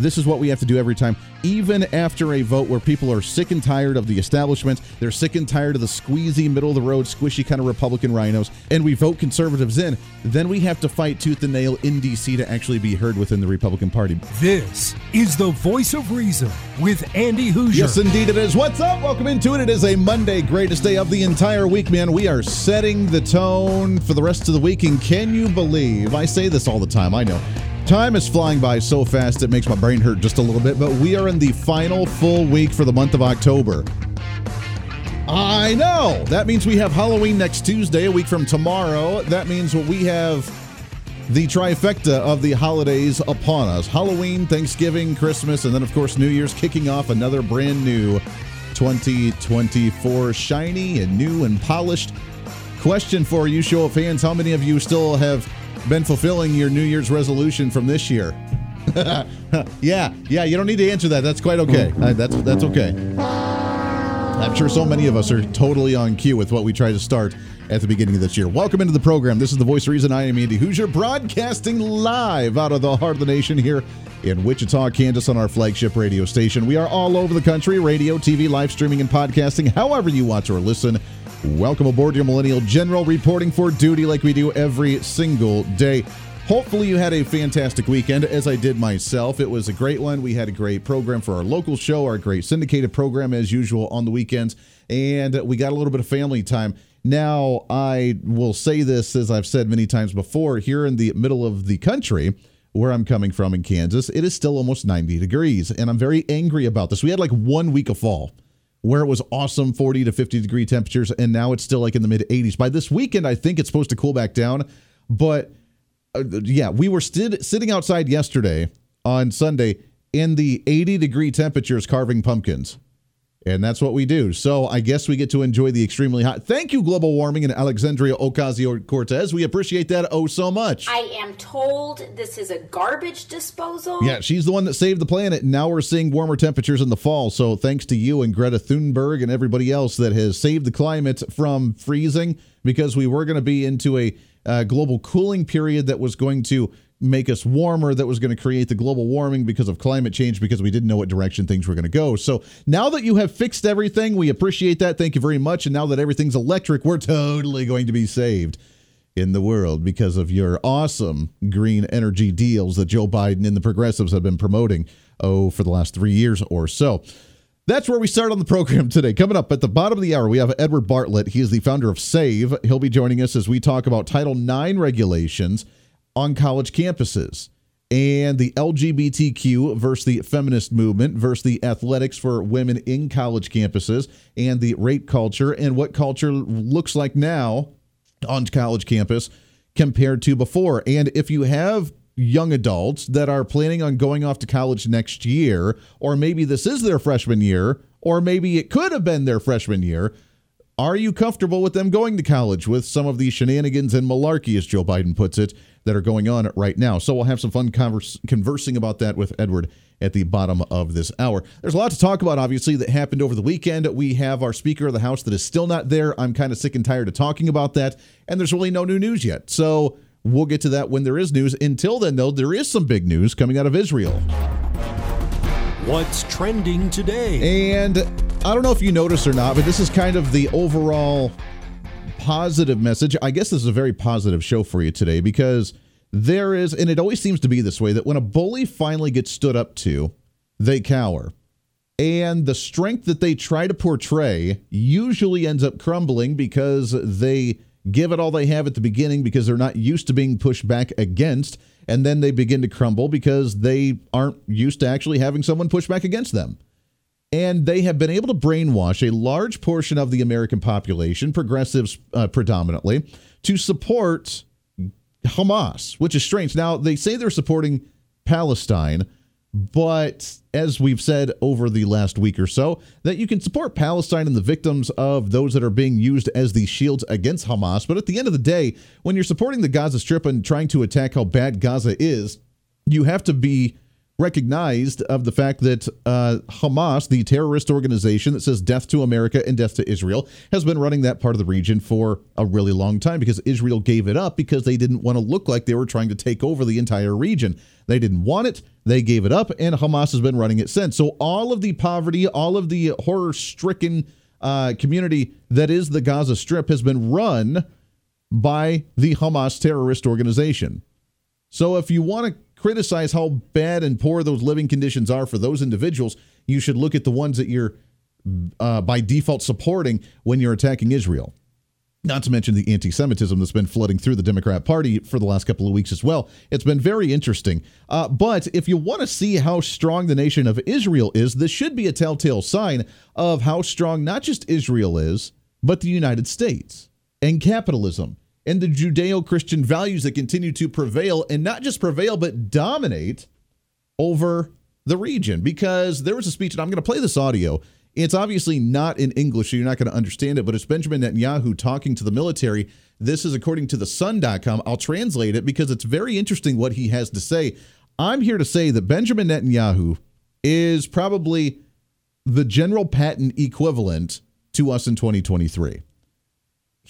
this is what we have to do every time, even after a vote where people are sick and tired of the establishment. They're sick and tired of the squeezy, middle of the road, squishy kind of Republican rhinos, and we vote conservatives in. Then we have to fight tooth and nail in D.C. to actually be heard within the Republican Party. This is the voice of reason with Andy Hooser. Yes, indeed it is. What's up? Welcome into it. It is a Monday, greatest day of the entire week, man. We are setting the tone for the rest of the week, and can you believe? I say this all the time. I know. Time is flying by so fast it makes my brain hurt just a little bit, but we are in the final full week for the month of October. I know. That means we have Halloween next Tuesday, a week from tomorrow. That means we have the trifecta of the holidays upon us Halloween, Thanksgiving, Christmas, and then, of course, New Year's kicking off another brand new 2024 shiny and new and polished. Question for you, show of hands how many of you still have been fulfilling your New Year's resolution from this year? yeah, yeah, you don't need to answer that. That's quite okay. Uh, that's that's okay. I'm sure so many of us are totally on cue with what we try to start at the beginning of this year. Welcome into the program. This is the voice of reason. I am Andy Hooser, broadcasting live out of the heart of the nation here in Wichita, Kansas, on our flagship radio station. We are all over the country radio, TV, live streaming, and podcasting. However, you watch or listen, welcome aboard your Millennial General reporting for duty like we do every single day. Hopefully, you had a fantastic weekend, as I did myself. It was a great one. We had a great program for our local show, our great syndicated program, as usual, on the weekends, and we got a little bit of family time. Now, I will say this, as I've said many times before, here in the middle of the country, where I'm coming from in Kansas, it is still almost 90 degrees, and I'm very angry about this. We had like one week of fall where it was awesome 40 to 50 degree temperatures, and now it's still like in the mid 80s. By this weekend, I think it's supposed to cool back down, but uh, yeah, we were sitting outside yesterday on Sunday in the 80 degree temperatures carving pumpkins. And that's what we do. So I guess we get to enjoy the extremely hot. Thank you, global warming and Alexandria Ocasio Cortez. We appreciate that oh so much. I am told this is a garbage disposal. Yeah, she's the one that saved the planet. And now we're seeing warmer temperatures in the fall. So thanks to you and Greta Thunberg and everybody else that has saved the climate from freezing because we were going to be into a uh, global cooling period that was going to make us warmer that was going to create the global warming because of climate change because we didn't know what direction things were going to go. So now that you have fixed everything, we appreciate that. Thank you very much. And now that everything's electric, we're totally going to be saved in the world because of your awesome green energy deals that Joe Biden and the progressives have been promoting, oh, for the last three years or so. That's where we start on the program today. Coming up at the bottom of the hour, we have Edward Bartlett. He is the founder of SAVE. He'll be joining us as we talk about Title IX regulations on college campuses and the LGBTQ versus the feminist movement versus the athletics for women in college campuses and the rape culture and what culture looks like now on college campus compared to before. And if you have young adults that are planning on going off to college next year, or maybe this is their freshman year, or maybe it could have been their freshman year, are you comfortable with them going to college with some of the shenanigans and malarkey, as Joe Biden puts it, that are going on right now? So we'll have some fun converse, conversing about that with Edward at the bottom of this hour. There's a lot to talk about, obviously, that happened over the weekend. We have our Speaker of the House that is still not there. I'm kind of sick and tired of talking about that, and there's really no new news yet. So we'll get to that when there is news. Until then, though, there is some big news coming out of Israel. What's trending today? And I don't know if you noticed or not, but this is kind of the overall positive message. I guess this is a very positive show for you today because there is, and it always seems to be this way, that when a bully finally gets stood up to, they cower. And the strength that they try to portray usually ends up crumbling because they give it all they have at the beginning because they're not used to being pushed back against. And then they begin to crumble because they aren't used to actually having someone push back against them. And they have been able to brainwash a large portion of the American population, progressives uh, predominantly, to support Hamas, which is strange. Now, they say they're supporting Palestine, but as we've said over the last week or so, that you can support Palestine and the victims of those that are being used as the shields against Hamas. But at the end of the day, when you're supporting the Gaza Strip and trying to attack how bad Gaza is, you have to be recognized of the fact that uh, Hamas, the terrorist organization that says death to America and death to Israel, has been running that part of the region for a really long time because Israel gave it up because they didn't want to look like they were trying to take over the entire region. They didn't want it. They gave it up, and Hamas has been running it since. So all of the poverty, all of the horror stricken uh, community that is the Gaza Strip has been run by the Hamas terrorist organization. So if you want to criticize how bad and poor those living conditions are for those individuals, you should look at the ones that you're uh, by default supporting when you're attacking Israel. Not to mention the anti Semitism that's been flooding through the Democrat Party for the last couple of weeks as well. It's been very interesting. Uh, but if you want to see how strong the nation of Israel is, this should be a telltale sign of how strong not just Israel is, but the United States and capitalism and the Judeo Christian values that continue to prevail and not just prevail, but dominate over the region. Because there was a speech, and I'm going to play this audio. It's obviously not in English, so you're not going to understand it, but it's Benjamin Netanyahu talking to the military. This is according to the sun.com. I'll translate it because it's very interesting what he has to say. I'm here to say that Benjamin Netanyahu is probably the General Patton equivalent to us in 2023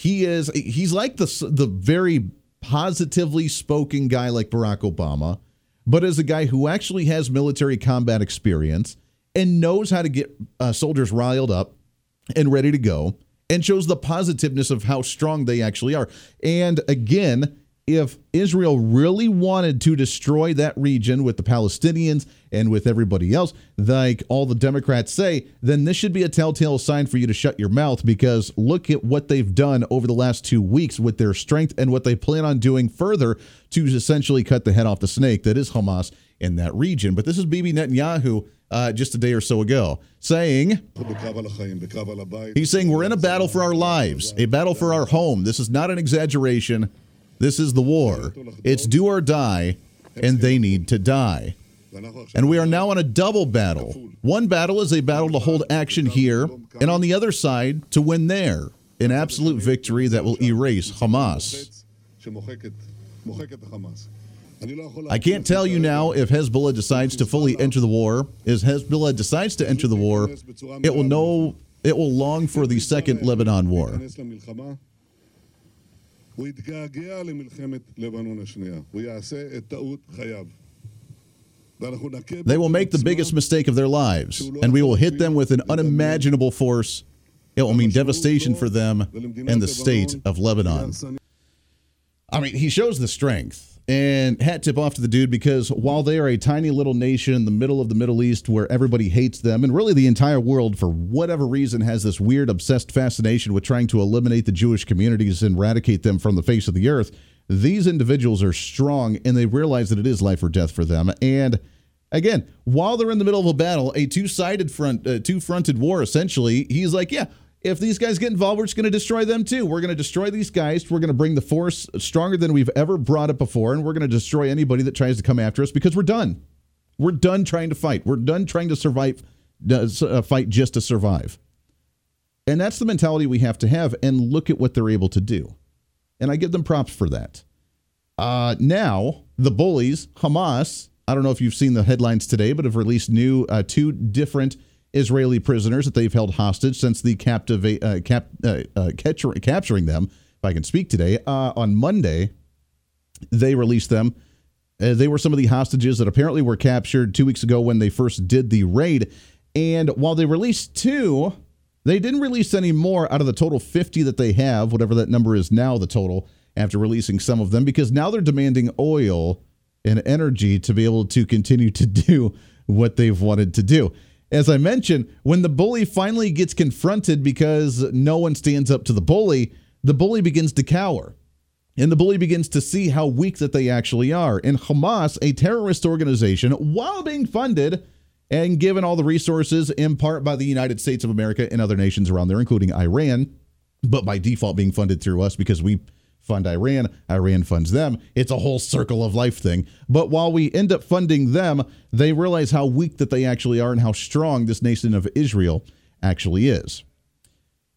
he is he's like the the very positively spoken guy like Barack Obama, but as a guy who actually has military combat experience and knows how to get uh, soldiers riled up and ready to go and shows the positiveness of how strong they actually are. And again, if Israel really wanted to destroy that region with the Palestinians and with everybody else, like all the Democrats say, then this should be a telltale sign for you to shut your mouth because look at what they've done over the last two weeks with their strength and what they plan on doing further to essentially cut the head off the snake that is Hamas in that region. But this is Bibi Netanyahu. Uh, just a day or so ago, saying, He's saying, We're in a battle for our lives, a battle for our home. This is not an exaggeration. This is the war. It's do or die, and they need to die. And we are now on a double battle. One battle is a battle to hold action here, and on the other side, to win there. An absolute victory that will erase Hamas. I can't tell you now if Hezbollah decides to fully enter the war. If Hezbollah decides to enter the war, it will know it will long for the second Lebanon war. הוא יתגעגע למלחמת לבנון השנייה. הוא יעשה את טעות חייו. They will make the biggest mistake of their lives, and we will hit them with an unimaginable force. It will mean devastation for them and the state of Lebanon. I mean, he shows the strength. and hat tip off to the dude because while they are a tiny little nation in the middle of the Middle East where everybody hates them, and really the entire world, for whatever reason, has this weird obsessed fascination with trying to eliminate the Jewish communities and eradicate them from the face of the earth, these individuals are strong and they realize that it is life or death for them. And again, while they're in the middle of a battle, a two-sided front, uh, two-fronted war, essentially, he's like, yeah, if these guys get involved, we're just going to destroy them too. We're going to destroy these guys. We're going to bring the force stronger than we've ever brought it before, and we're going to destroy anybody that tries to come after us because we're done. We're done trying to fight. We're done trying to survive, uh, fight just to survive. And that's the mentality we have to have. And look at what they're able to do. And I give them props for that. Uh, now, the bullies, Hamas, I don't know if you've seen the headlines today, but have released new uh, two different Israeli prisoners that they've held hostage since the captiva- uh, cap- uh, uh, capturing them, if I can speak today, uh, on Monday. They released them. Uh, they were some of the hostages that apparently were captured two weeks ago when they first did the raid. And while they released two, they didn't release any more out of the total 50 that they have, whatever that number is now, the total, after releasing some of them, because now they're demanding oil and energy to be able to continue to do what they've wanted to do as I mentioned, when the bully finally gets confronted because no one stands up to the bully, the bully begins to cower. And the bully begins to see how weak that they actually are. And Hamas, a terrorist organization, while being funded and given all the resources in part by the United States of America and other nations around there, including Iran, but by default being funded through us because we fund Iran, Iran funds them. It's a whole circle of life thing. But while we end up funding them, they realize how weak that they actually are and how strong this nation of Israel actually is.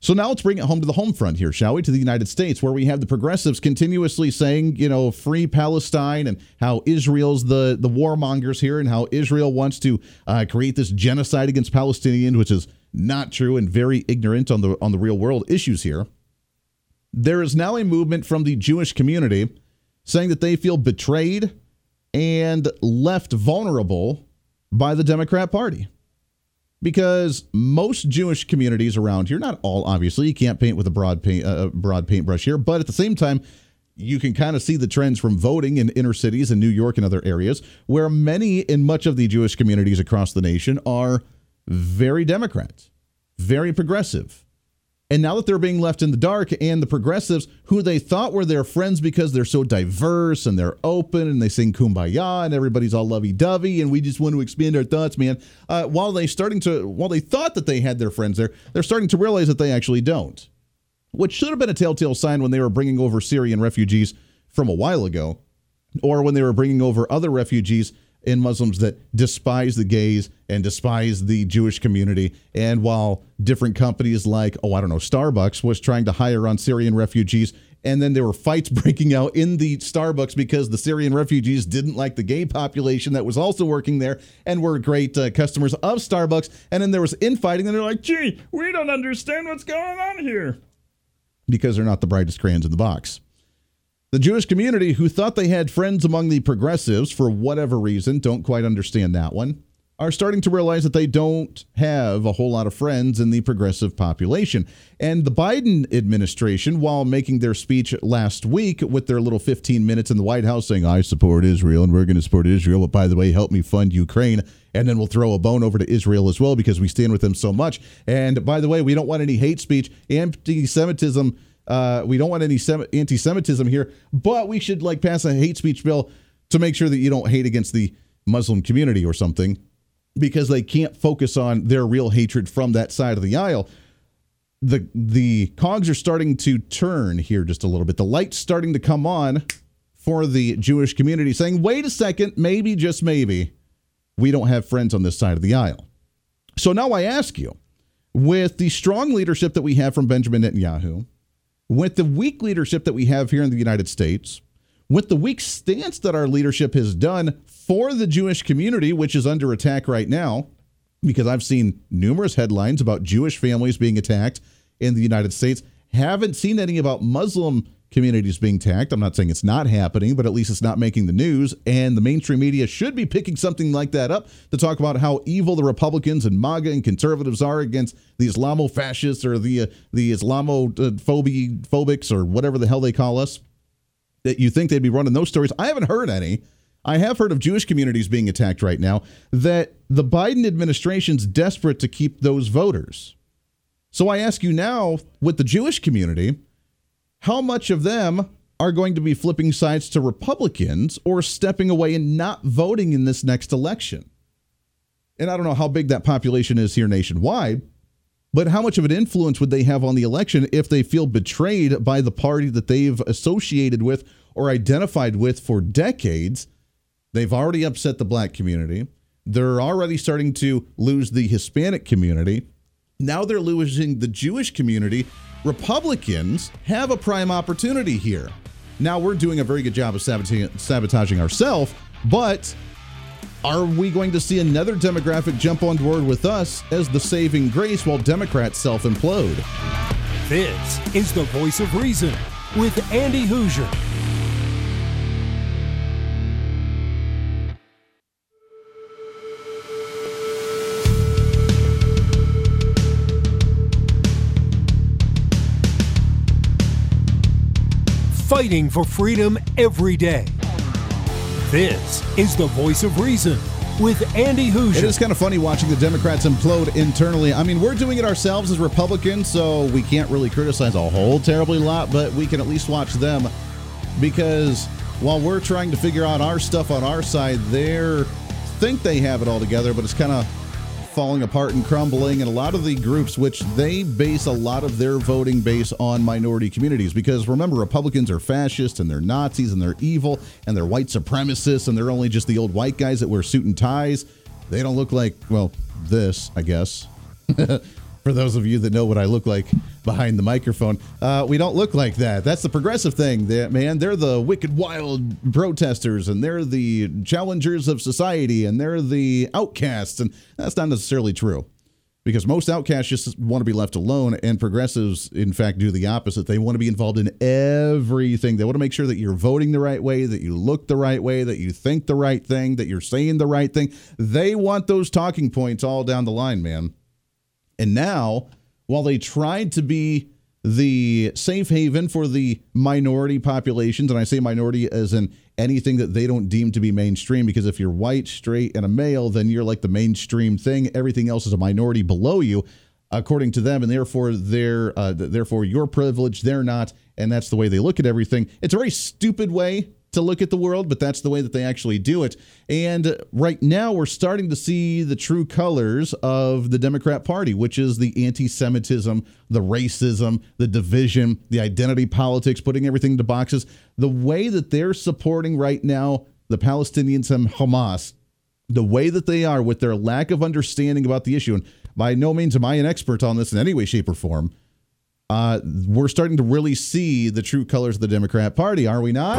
So now let's bring it home to the home front here, shall we? To the United States, where we have the progressives continuously saying, you know, free Palestine and how Israel's the the warmongers here and how Israel wants to uh, create this genocide against Palestinians, which is not true and very ignorant on the on the real world issues here. There is now a movement from the Jewish community saying that they feel betrayed and left vulnerable by the Democrat Party. Because most Jewish communities around here, not all, obviously, you can't paint with a broad paint, uh, broad paintbrush here, but at the same time, you can kind of see the trends from voting in inner cities in New York and other areas where many in much of the Jewish communities across the nation are very Democrat, very progressive, and now that they're being left in the dark, and the progressives, who they thought were their friends because they're so diverse and they're open and they sing kumbaya and everybody's all lovey dovey and we just want to expand our thoughts, man. Uh, while they starting to, while they thought that they had their friends there, they're starting to realize that they actually don't. Which should have been a telltale sign when they were bringing over Syrian refugees from a while ago, or when they were bringing over other refugees in Muslims that despise the gays and despise the Jewish community. And while different companies like, oh, I don't know, Starbucks was trying to hire on Syrian refugees, and then there were fights breaking out in the Starbucks because the Syrian refugees didn't like the gay population that was also working there and were great uh, customers of Starbucks. And then there was infighting, and they're like, gee, we don't understand what's going on here. Because they're not the brightest crayons in the box. The Jewish community, who thought they had friends among the progressives for whatever reason, don't quite understand that one, are starting to realize that they don't have a whole lot of friends in the progressive population. And the Biden administration, while making their speech last week with their little 15 minutes in the White House saying, I support Israel and we're going to support Israel, but by the way, help me fund Ukraine. And then we'll throw a bone over to Israel as well because we stand with them so much. And by the way, we don't want any hate speech, anti Semitism uh, we don't want any Sem- anti-Semitism here, but we should like pass a hate speech bill to make sure that you don't hate against the Muslim community or something, because they can't focus on their real hatred from that side of the aisle. The the cogs are starting to turn here just a little bit. The light's starting to come on for the Jewish community, saying, "Wait a second, maybe just maybe, we don't have friends on this side of the aisle." So now I ask you, with the strong leadership that we have from Benjamin Netanyahu with the weak leadership that we have here in the United States, with the weak stance that our leadership has done for the Jewish community, which is under attack right now, because I've seen numerous headlines about Jewish families being attacked in the United States. Haven't seen any about Muslim communities being attacked. I'm not saying it's not happening, but at least it's not making the news. And the mainstream media should be picking something like that up to talk about how evil the Republicans and MAGA and conservatives are against the Islamo fascists or the uh, the Islamophobics or whatever the hell they call us. That you think they'd be running those stories. I haven't heard any. I have heard of Jewish communities being attacked right now. That the Biden administration's desperate to keep those voters. So I ask you now, with the Jewish community, how much of them are going to be flipping sides to Republicans or stepping away and not voting in this next election? And I don't know how big that population is here nationwide, but how much of an influence would they have on the election if they feel betrayed by the party that they've associated with or identified with for decades? They've already upset the black community. They're already starting to lose the Hispanic community. Now they're losing the Jewish community Republicans have a prime opportunity here. Now, we're doing a very good job of sabotaging ourselves, but are we going to see another demographic jump on board with us as the saving grace while Democrats self implode? This is the voice of reason with Andy Hooser. Fighting for freedom every day. This is the voice of reason with Andy Hooser. It is kind of funny watching the Democrats implode internally. I mean, we're doing it ourselves as Republicans, so we can't really criticize a whole terribly lot, but we can at least watch them because while we're trying to figure out our stuff on our side, they think they have it all together, but it's kind of falling apart and crumbling, and a lot of the groups, which they base a lot of their voting base on minority communities. Because remember, Republicans are fascists and they're Nazis and they're evil and they're white supremacists and they're only just the old white guys that wear suit and ties. They don't look like, well, this, I guess. For those of you that know what I look like. Behind the microphone. Uh, we don't look like that. That's the progressive thing, they, man. They're the wicked, wild protesters, and they're the challengers of society, and they're the outcasts. And that's not necessarily true because most outcasts just want to be left alone, and progressives, in fact, do the opposite. They want to be involved in everything. They want to make sure that you're voting the right way, that you look the right way, that you think the right thing, that you're saying the right thing. They want those talking points all down the line, man. And now, while they tried to be the safe haven for the minority populations, and I say minority as in anything that they don't deem to be mainstream, because if you're white, straight, and a male, then you're like the mainstream thing. Everything else is a minority below you, according to them, and therefore they're uh, therefore you're privileged, they're not, and that's the way they look at everything. It's a very stupid way to look at the world, but that's the way that they actually do it. And right now, we're starting to see the true colors of the Democrat Party, which is the anti Semitism, the racism, the division, the identity politics, putting everything into boxes. The way that they're supporting right now the Palestinians and Hamas, the way that they are with their lack of understanding about the issue, and by no means am I an expert on this in any way, shape, or form uh, we're starting to really see the true colors of the Democrat Party, are we not?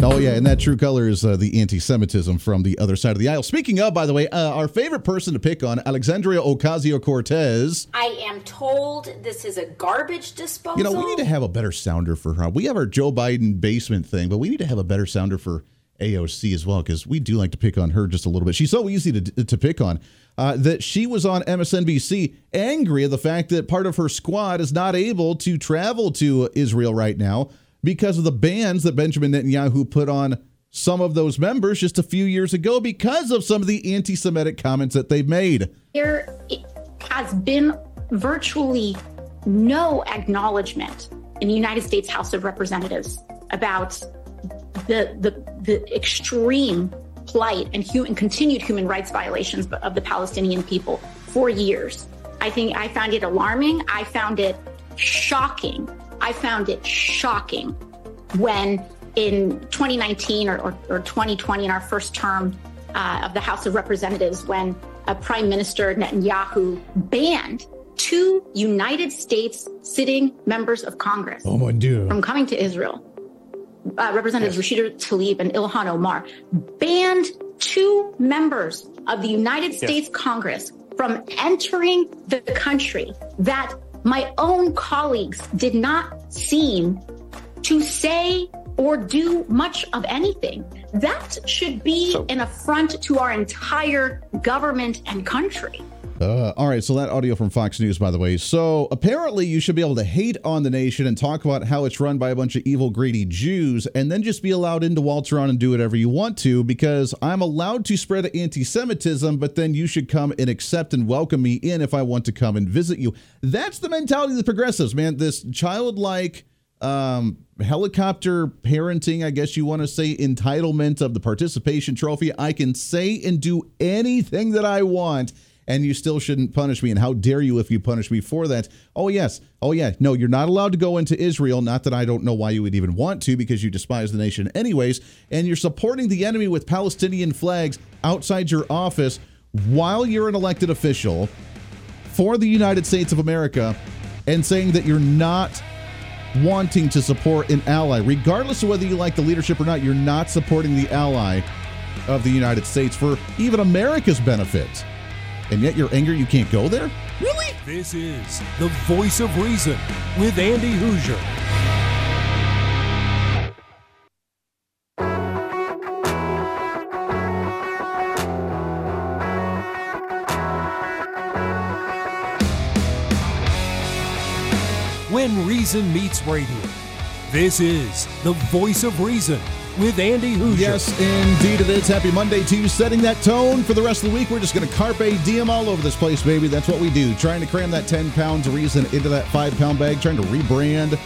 Oh yeah, and that true color is uh, the anti-Semitism from the other side of the aisle. Speaking of, by the way, uh, our favorite person to pick on, Alexandria Ocasio-Cortez. I am told this is a garbage disposal. You know, we need to have a better sounder for her. We have our Joe Biden basement thing, but we need to have a better sounder for AOC as well because we do like to pick on her just a little bit. She's so easy to to pick on uh, that she was on MSNBC angry at the fact that part of her squad is not able to travel to Israel right now because of the bans that Benjamin Netanyahu put on some of those members just a few years ago because of some of the anti Semitic comments that they've made. There has been virtually no acknowledgement in the United States House of Representatives about the, the, the extreme plight and, hu- and continued human rights violations of the Palestinian people for years. I think I found it alarming. I found it shocking. I found it shocking when in 2019 or, or, or 2020, in our first term uh, of the House of Representatives, when uh, Prime Minister Netanyahu banned two United States sitting members of Congress oh, from coming to Israel uh, Representatives. Rashida Tlaib and Ilhan Omar banned two members of the United States. Congress from entering the country that my own colleagues did not seem to say or do much of anything. That should be so, an affront to our entire government and country. Uh, all right, so that audio from Fox News, by the way. So apparently, you should be able to hate on the nation and talk about how it's run by a bunch of evil, greedy Jews, and then just be allowed into waltz around and do whatever you want to because I'm allowed to spread anti Semitism, but then you should come and accept and welcome me in if I want to come and visit you. That's the mentality of the progressives, man. This childlike um, helicopter parenting, I guess you want to say, entitlement of the participation trophy. I can say and do anything that I want and you still shouldn't punish me. And how dare you if you punish me for that? Oh, yes. Oh, yeah. No, you're not allowed to go into Israel. Not that I don't know why you would even want to because you despise the nation, anyways. And you're supporting the enemy with Palestinian flags outside your office while you're an elected official for the United States of America and saying that you're not wanting to support an ally, regardless of whether you like the leadership or not, you're not supporting the ally of the United States for even America's benefit and yet you're angry you can't go there? Really? This is the voice of reason with Andy Hooser. When Reason Meets Radio. This is the voice of reason with Andy Hooser. Yes, indeed it is. Happy Monday to you. Setting that tone for the rest of the week. We're just going to carpe diem all over this place, baby. That's what we do. Trying to cram that 10 pounds of reason into that 5 pound bag. Trying to rebrand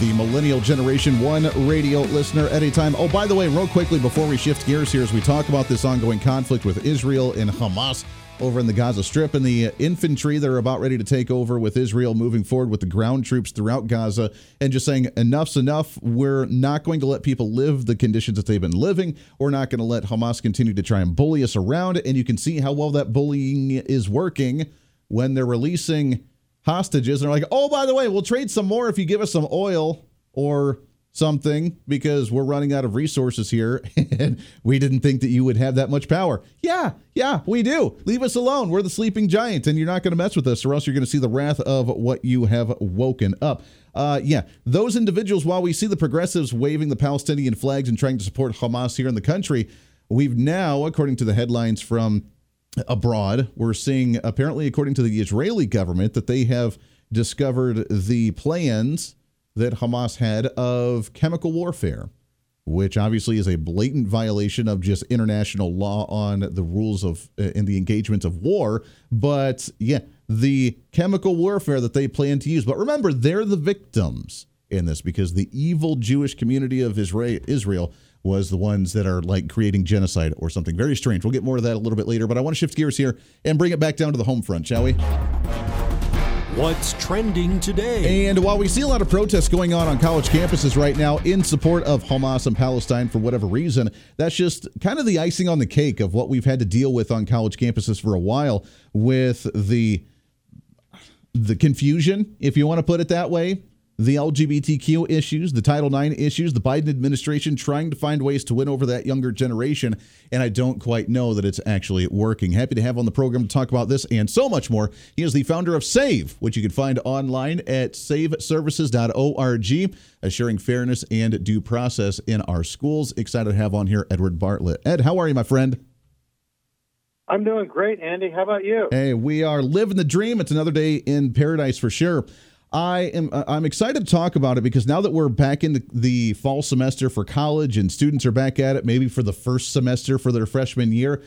the millennial generation one radio listener at a time. Oh, by the way, real quickly before we shift gears here, as we talk about this ongoing conflict with Israel and Hamas, over in the Gaza Strip and the uh, infantry that are about ready to take over with Israel moving forward with the ground troops throughout Gaza and just saying enough's enough. We're not going to let people live the conditions that they've been living. We're not going to let Hamas continue to try and bully us around. And you can see how well that bullying is working when they're releasing hostages and they're like, oh, by the way, we'll trade some more if you give us some oil or something because we're running out of resources here and we didn't think that you would have that much power. Yeah, yeah, we do. Leave us alone. We're the sleeping giant and you're not going to mess with us or else you're going to see the wrath of what you have woken up. Uh, yeah, those individuals, while we see the progressives waving the Palestinian flags and trying to support Hamas here in the country, we've now, according to the headlines from abroad, we're seeing, apparently, according to the Israeli government, that they have discovered the plans that Hamas had of chemical warfare, which obviously is a blatant violation of just international law on the rules of uh, in the engagements of war. But yeah, the chemical warfare that they plan to use. But remember, they're the victims in this because the evil Jewish community of Israel, Israel was the ones that are like creating genocide or something very strange. We'll get more of that a little bit later, but I want to shift gears here and bring it back down to the home front, shall we? What's trending today? And while we see a lot of protests going on on college campuses right now in support of Hamas and Palestine for whatever reason, that's just kind of the icing on the cake of what we've had to deal with on college campuses for a while with the the confusion, if you want to put it that way, the LGBTQ issues, the Title IX issues, the Biden administration trying to find ways to win over that younger generation. And I don't quite know that it's actually working. Happy to have on the program to talk about this and so much more. He is the founder of SAVE, which you can find online at saveservices.org, assuring fairness and due process in our schools. Excited to have on here Edward Bartlett. Ed, how are you, my friend? I'm doing great, Andy. How about you? Hey, we are living the dream. It's another day in paradise for sure. I am uh, I'm excited to talk about it because now that we're back in the, the, fall semester for college and students are back at it, maybe for the first semester for their freshman year,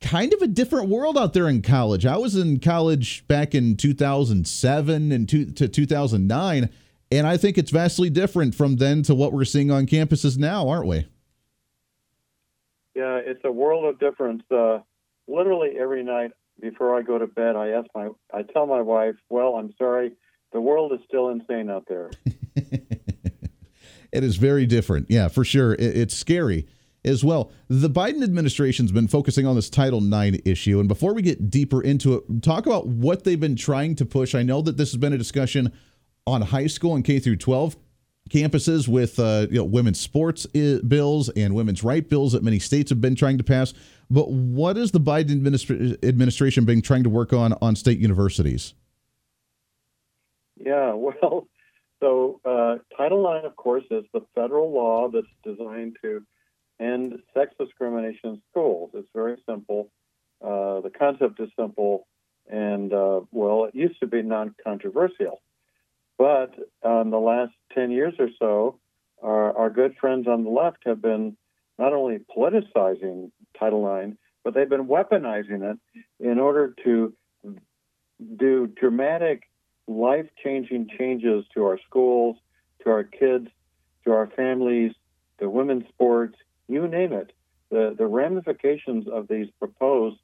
kind of a different world out there in college. I was in college back in 2007 and two, to 2009, and I think it's vastly different from then to what we're seeing on campuses now, aren't we? Yeah, it's a world of difference. Uh, literally every night before I go to bed, I ask my I tell my wife, "Well, I'm sorry." The world is still insane out there. it is very different. Yeah, for sure. it's scary as well. The Biden administration's been focusing on this Title IX issue. And before we get deeper into it, talk about what they've been trying to push. I know that this has been a discussion on high school and K through 12 campuses with uh, you know, women's sports bills and women's right bills that many states have been trying to pass. But what has the Biden administra- administration been trying to work on on state universities? Yeah, well, so uh, Title IX, of course, is the federal law that's designed to end sex discrimination in schools. It's very simple. Uh, the concept is simple, and uh, well, it used to be non-controversial, but in the last ten years or so, our, our good friends on the left have been not only politicizing Title IX, but they've been weaponizing it in order to do dramatic life changing changes to our schools, to our kids, to our families, to women's sports, you name it. The, the ramifications of these proposed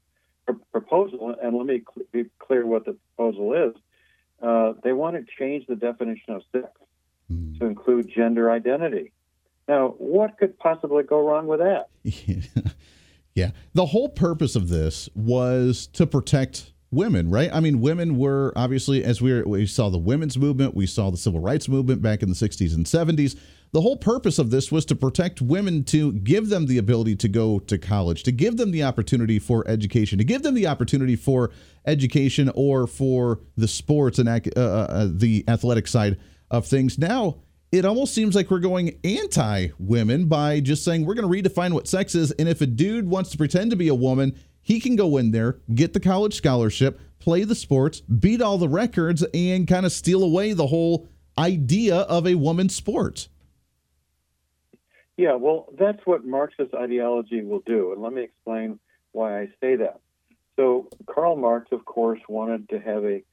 proposal, and let me cl- be clear what the proposal is. Uh, they want to change the definition of sex mm. to include gender identity. Now, what could possibly go wrong with that? yeah. The whole purpose of this was to protect women, right? I mean, women were obviously, as we, were, we saw the women's movement, we saw the civil rights movement back in the 60s and 70s. The whole purpose of this was to protect women, to give them the ability to go to college, to give them the opportunity for education, to give them the opportunity for education or for the sports and uh, uh, uh, the athletic side of things. Now, it almost seems like we're going anti women by just saying we're going to redefine what sex is. And if a dude wants to pretend to be a woman, he can go in there, get the college scholarship, play the sports, beat all the records, and kind of steal away the whole idea of a woman's sport. Yeah, well, that's what Marxist ideology will do. And let me explain why I say that. So, Karl Marx, of course, wanted to have a,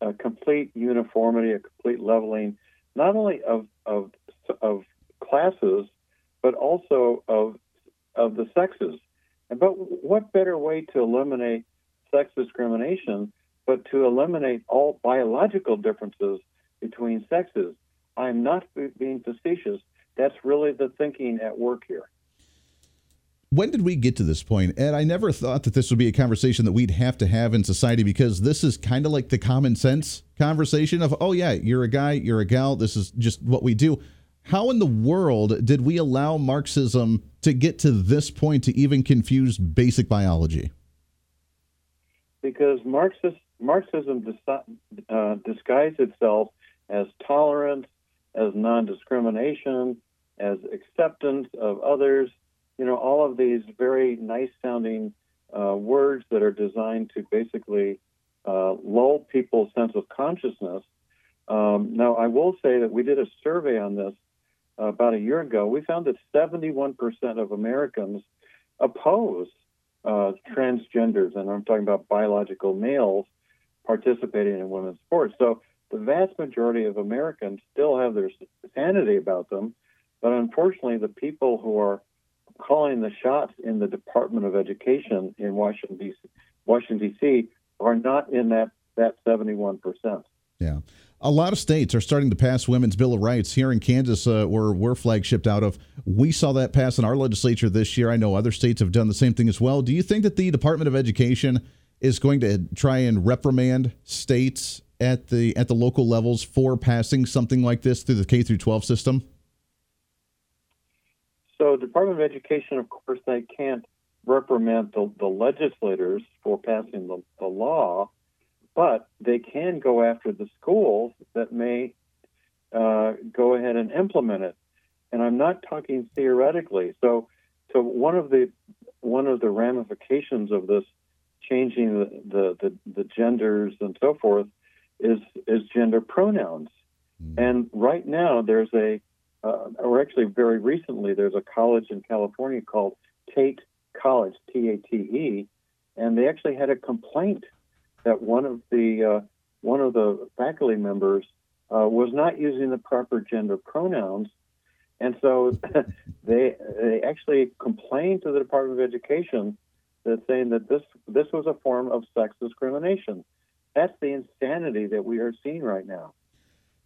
a complete uniformity, a complete leveling, not only of, of, of classes, but also of, of the sexes. But what better way to eliminate sex discrimination, but to eliminate all biological differences between sexes. I'm not being facetious. That's really the thinking at work here. When did we get to this point? And I never thought that this would be a conversation that we'd have to have in society because this is kind of like the common sense conversation of, oh, yeah, you're a guy, you're a gal, this is just what we do. How in the world did we allow Marxism to get to this point to even confuse basic biology? Because Marxist, Marxism uh, disguised itself as tolerance, as non discrimination, as acceptance of others, you know, all of these very nice sounding uh, words that are designed to basically uh, lull people's sense of consciousness. Um, now, I will say that we did a survey on this about a year ago. We found that 71% of Americans oppose uh, transgenders, and I'm talking about biological males participating in women's sports. So the vast majority of Americans still have their sanity about them, but unfortunately, the people who are calling the shots in the Department of Education in Washington D.C. Washington D.C. are not in that that 71 percent. Yeah. A lot of states are starting to pass women's bill of rights. Here in Kansas, uh, where we're flagshipped out of, we saw that pass in our legislature this year. I know other states have done the same thing as well. Do you think that the Department of Education is going to try and reprimand states at the at the local levels for passing something like this through the K through 12 system? So, Department of Education, of course, they can't reprimand the, the legislators for passing the, the law, but they can go after the schools that may uh, go ahead and implement it. And I'm not talking theoretically. So, so one of the one of the ramifications of this changing the, the, the, the genders and so forth is is gender pronouns. Mm-hmm. And right now, there's a uh, or actually very recently, there's a college in California called Tate College, T A T E, and they actually had a complaint that one of the uh, one of the faculty members uh, was not using the proper gender pronouns, and so they they actually complained to the Department of Education that saying that this this was a form of sex discrimination. That's the insanity that we are seeing right now.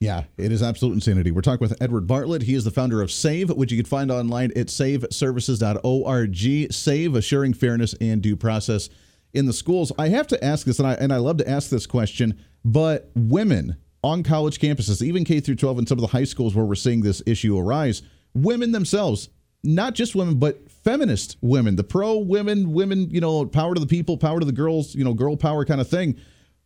Yeah, it is absolute insanity. We're talking with Edward Bartlett. He is the founder of SAVE, which you can find online at saveservices.org. SAVE, assuring fairness and due process in the schools. I have to ask this, and I and I love to ask this question, but women on college campuses, even K through 12 and some of the high schools where we're seeing this issue arise, women themselves, not just women, but feminist women, the pro women, women, you know, power to the people, power to the girls, you know, girl power kind of thing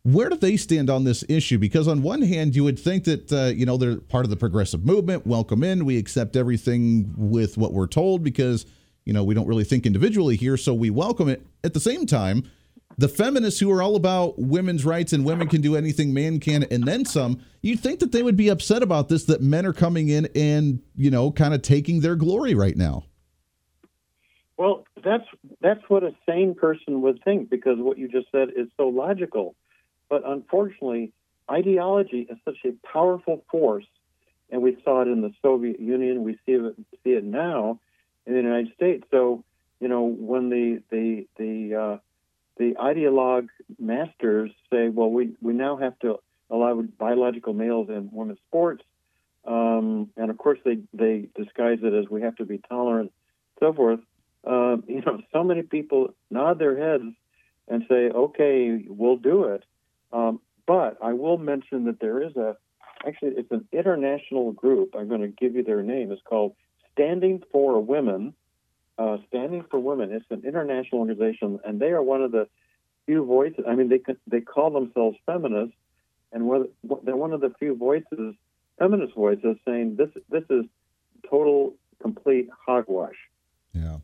where do they stand on this issue? Because on one hand, you would think that uh, you know they're part of the progressive movement. Welcome in. We accept everything with what we're told because you know we don't really think individually here, so we welcome it. At the same time, the feminists who are all about women's rights and women can do anything man can and then some, you'd think that they would be upset about this that men are coming in and you know kind of taking their glory right now. Well, that's that's what a sane person would think because what you just said is so logical but unfortunately, ideology is such a powerful force, and we saw it in the Soviet Union. We see it see it now in the United States. So you know when the the the uh, the ideologue masters say, well, we we now have to allow biological males in women's sports, um, and of course they they disguise it as we have to be tolerant, so forth. Uh, you know, so many people nod their heads and say, okay, we'll do it. Um, but I will mention that there is a, actually, it's an international group. I'm going to give you their name. It's called Standing for Women. Uh, Standing for Women. It's an international organization, and they are one of the few voices. I mean, they they call themselves feminists, and they're one of the few voices, feminist voices, saying this this is total, complete hogwash. Yeah.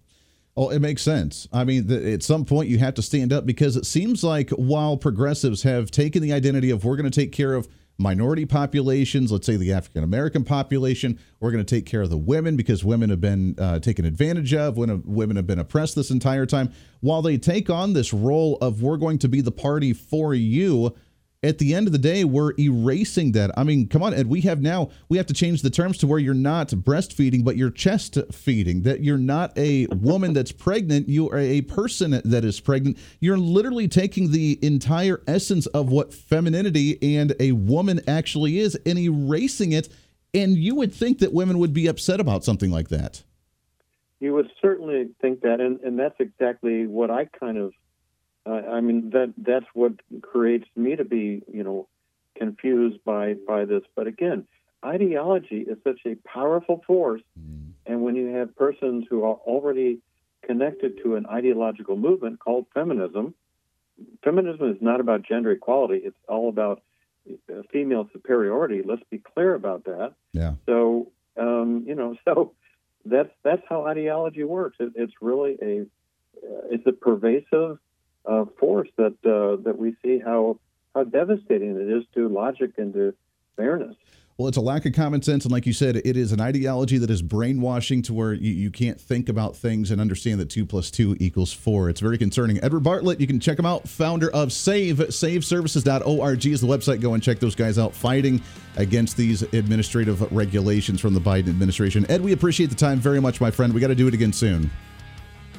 Oh, it makes sense. I mean, the, at some point you have to stand up because it seems like while progressives have taken the identity of we're going to take care of minority populations, let's say the African American population, we're going to take care of the women because women have been uh, taken advantage of, when women have been oppressed this entire time. While they take on this role of we're going to be the party for you, at the end of the day, we're erasing that. I mean, come on, Ed. We have now we have to change the terms to where you're not breastfeeding, but you're chest feeding. That you're not a woman that's pregnant. You are a person that is pregnant. You're literally taking the entire essence of what femininity and a woman actually is and erasing it. And you would think that women would be upset about something like that. You would certainly think that, and, and that's exactly what I kind of uh, I mean that that's what creates me to be, you know, confused by by this. But again, ideology is such a powerful force, mm. and when you have persons who are already connected to an ideological movement called feminism, feminism is not about gender equality; it's all about uh, female superiority. Let's be clear about that. Yeah. So, um, you know, so that's that's how ideology works. It, it's really a uh, it's a pervasive uh, force that uh, that we see how how devastating it is to logic and to fairness. Well, it's a lack of common sense. And like you said, it is an ideology that is brainwashing to where you, you can't think about things and understand that two plus two equals four. It's very concerning. Edward Bartlett, you can check him out, founder of Save. SaveServices.org is the website. Go and check those guys out fighting against these administrative regulations from the Biden administration. Ed, we appreciate the time very much, my friend. We got to do it again soon.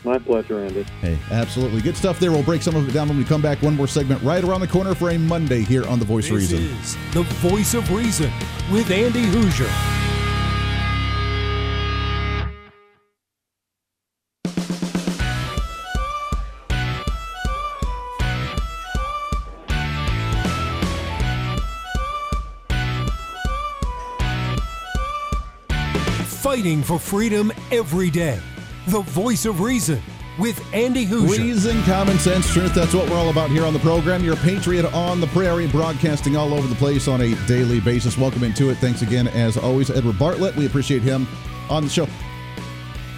My pleasure, Andy. Hey, absolutely. Good stuff there. We'll break some of it down when we come back. One more segment right around the corner for a Monday here on The Voice this of Reason. Is the Voice of Reason with Andy Hooser. Fighting for freedom every day. The voice of reason with Andy Hooser. Reason, common sense, truth. That's what we're all about here on the program. You're a patriot on the prairie, broadcasting all over the place on a daily basis. Welcome into it. Thanks again, as always, Edward Bartlett. We appreciate him on the show.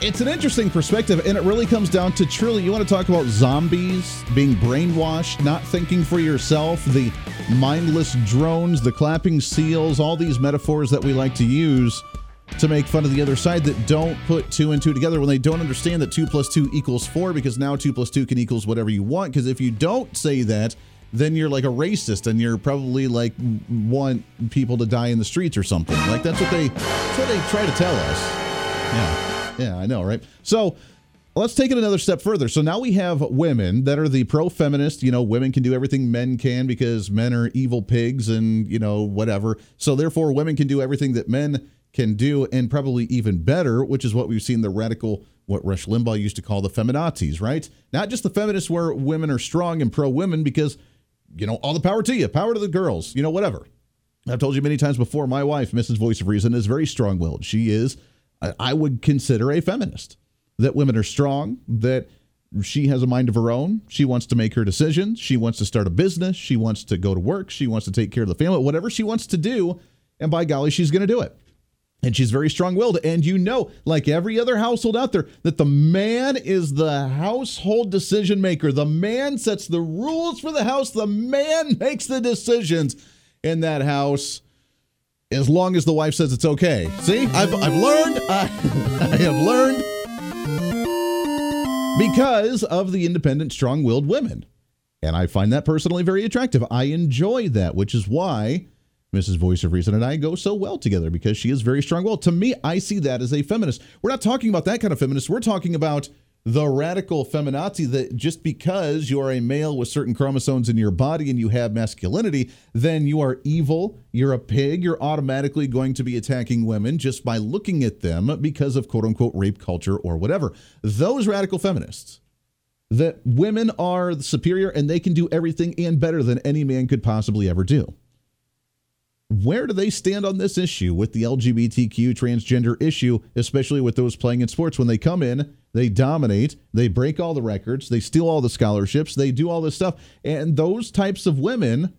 It's an interesting perspective, and it really comes down to truly, you want to talk about zombies being brainwashed, not thinking for yourself, the mindless drones, the clapping seals, all these metaphors that we like to use to make fun of the other side that don't put two and two together when they don't understand that two plus two equals four because now two plus two can equals whatever you want. Because if you don't say that, then you're like a racist and you're probably like want people to die in the streets or something. Like that's what they that's what they try to tell us. Yeah. Yeah, I know, right? So let's take it another step further. So now we have women that are the pro feminist, you know, women can do everything men can because men are evil pigs and, you know, whatever. So therefore women can do everything that men can do, and probably even better, which is what we've seen the radical, what Rush Limbaugh used to call the feminazis, right? Not just the feminists where women are strong and pro women because, you know, all the power to you, power to the girls, you know, whatever. I've told you many times before, my wife, Mrs. Voice of Reason, is very strong willed. She is, I would consider, a feminist. That women are strong, that she has a mind of her own. She wants to make her decisions. She wants to start a business. She wants to go to work. She wants to take care of the family, whatever she wants to do. And by golly, she's going to do it. And she's very strong willed. And you know, like every other household out there, that the man is the household decision maker. The man sets the rules for the house, the man makes the decisions in that house as long as the wife says it's okay. See, I've, I've learned, I, I have learned because of the independent, strong willed women. And I find that personally very attractive. I enjoy that, which is why Mrs. Voice of Reason and I go so well together because she is very strong Well, To me, I see that as a feminist. We're not talking about that kind of feminist. We're talking about the radical feminazi that just because you are a male with certain chromosomes in your body and you have masculinity, then you are evil, you're a pig, you're automatically going to be attacking women just by looking at them because of quote unquote rape culture or whatever. Those radical feminists that women are superior and they can do everything and better than any man could possibly ever do where do they stand on this issue with the LGBTQ transgender issue, especially with those playing in sports? When they come in, they dominate, they break all the records, they steal all the scholarships, they do all this stuff. And those types of women,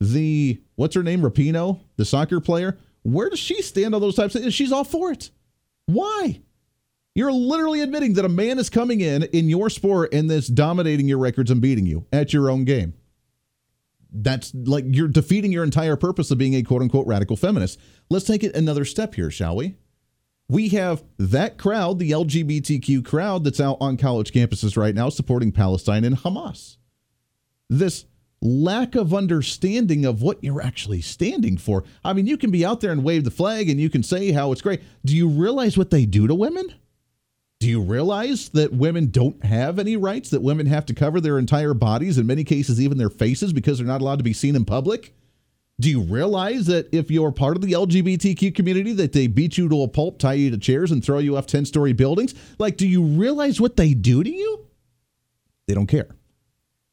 the what's her name, Rapinoe, the soccer player, where does she stand on those types of She's all for it. Why? You're literally admitting that a man is coming in in your sport and this dominating your records and beating you at your own game that's like you're defeating your entire purpose of being a quote unquote radical feminist. Let's take it another step here, shall we? We have that crowd, the LGBTQ crowd that's out on college campuses right now supporting Palestine and Hamas. This lack of understanding of what you're actually standing for. I mean, you can be out there and wave the flag and you can say how it's great. Do you realize what they do to women? Do you realize that women don't have any rights, that women have to cover their entire bodies, in many cases, even their faces, because they're not allowed to be seen in public? Do you realize that if you're part of the LGBTQ community, that they beat you to a pulp, tie you to chairs, and throw you off 10 story buildings? Like, do you realize what they do to you? They don't care.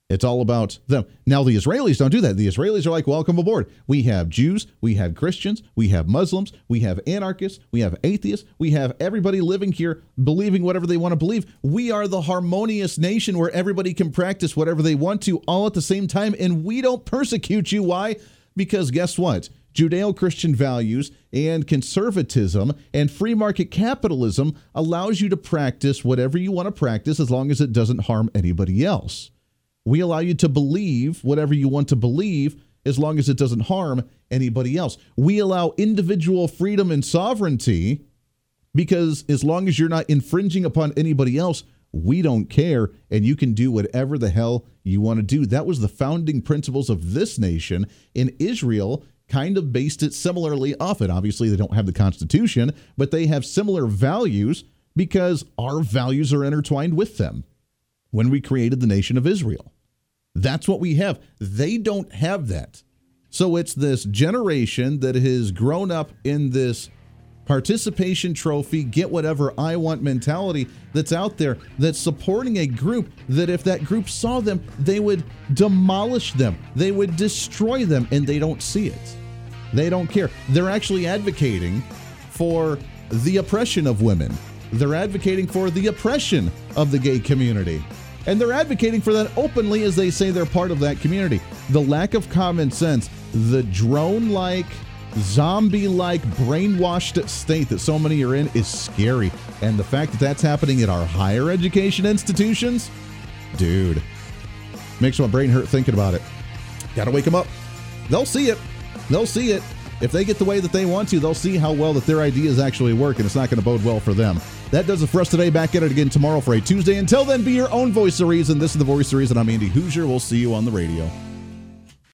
It's all about them. Now, the Israelis don't do that. The Israelis are like, welcome aboard. We have Jews, we have Christians, we have Muslims, we have anarchists, we have atheists, we have everybody living here believing whatever they want to believe. We are the harmonious nation where everybody can practice whatever they want to all at the same time, and we don't persecute you. Why? Because guess what? Judeo Christian values and conservatism and free market capitalism allows you to practice whatever you want to practice as long as it doesn't harm anybody else. We allow you to believe whatever you want to believe as long as it doesn't harm anybody else. We allow individual freedom and sovereignty because as long as you're not infringing upon anybody else, we don't care and you can do whatever the hell you want to do. That was the founding principles of this nation. In Israel, kind of based it similarly off it. Obviously, they don't have the Constitution, but they have similar values because our values are intertwined with them when we created the nation of Israel. That's what we have. They don't have that. So it's this generation that has grown up in this participation trophy, get whatever I want mentality that's out there that's supporting a group that if that group saw them, they would demolish them, they would destroy them, and they don't see it. They don't care. They're actually advocating for the oppression of women, they're advocating for the oppression of the gay community. And they're advocating for that openly as they say they're part of that community. The lack of common sense, the drone like, zombie like, brainwashed state that so many are in is scary. And the fact that that's happening at our higher education institutions, dude, makes my brain hurt thinking about it. Gotta wake them up. They'll see it. They'll see it. If they get the way that they want to, they'll see how well that their ideas actually work, and it's not going to bode well for them. That does it for us today. Back at it again tomorrow for a Tuesday. Until then, be your own voice of reason. This is the voice of reason. I'm Andy Hooser. We'll see you on the radio.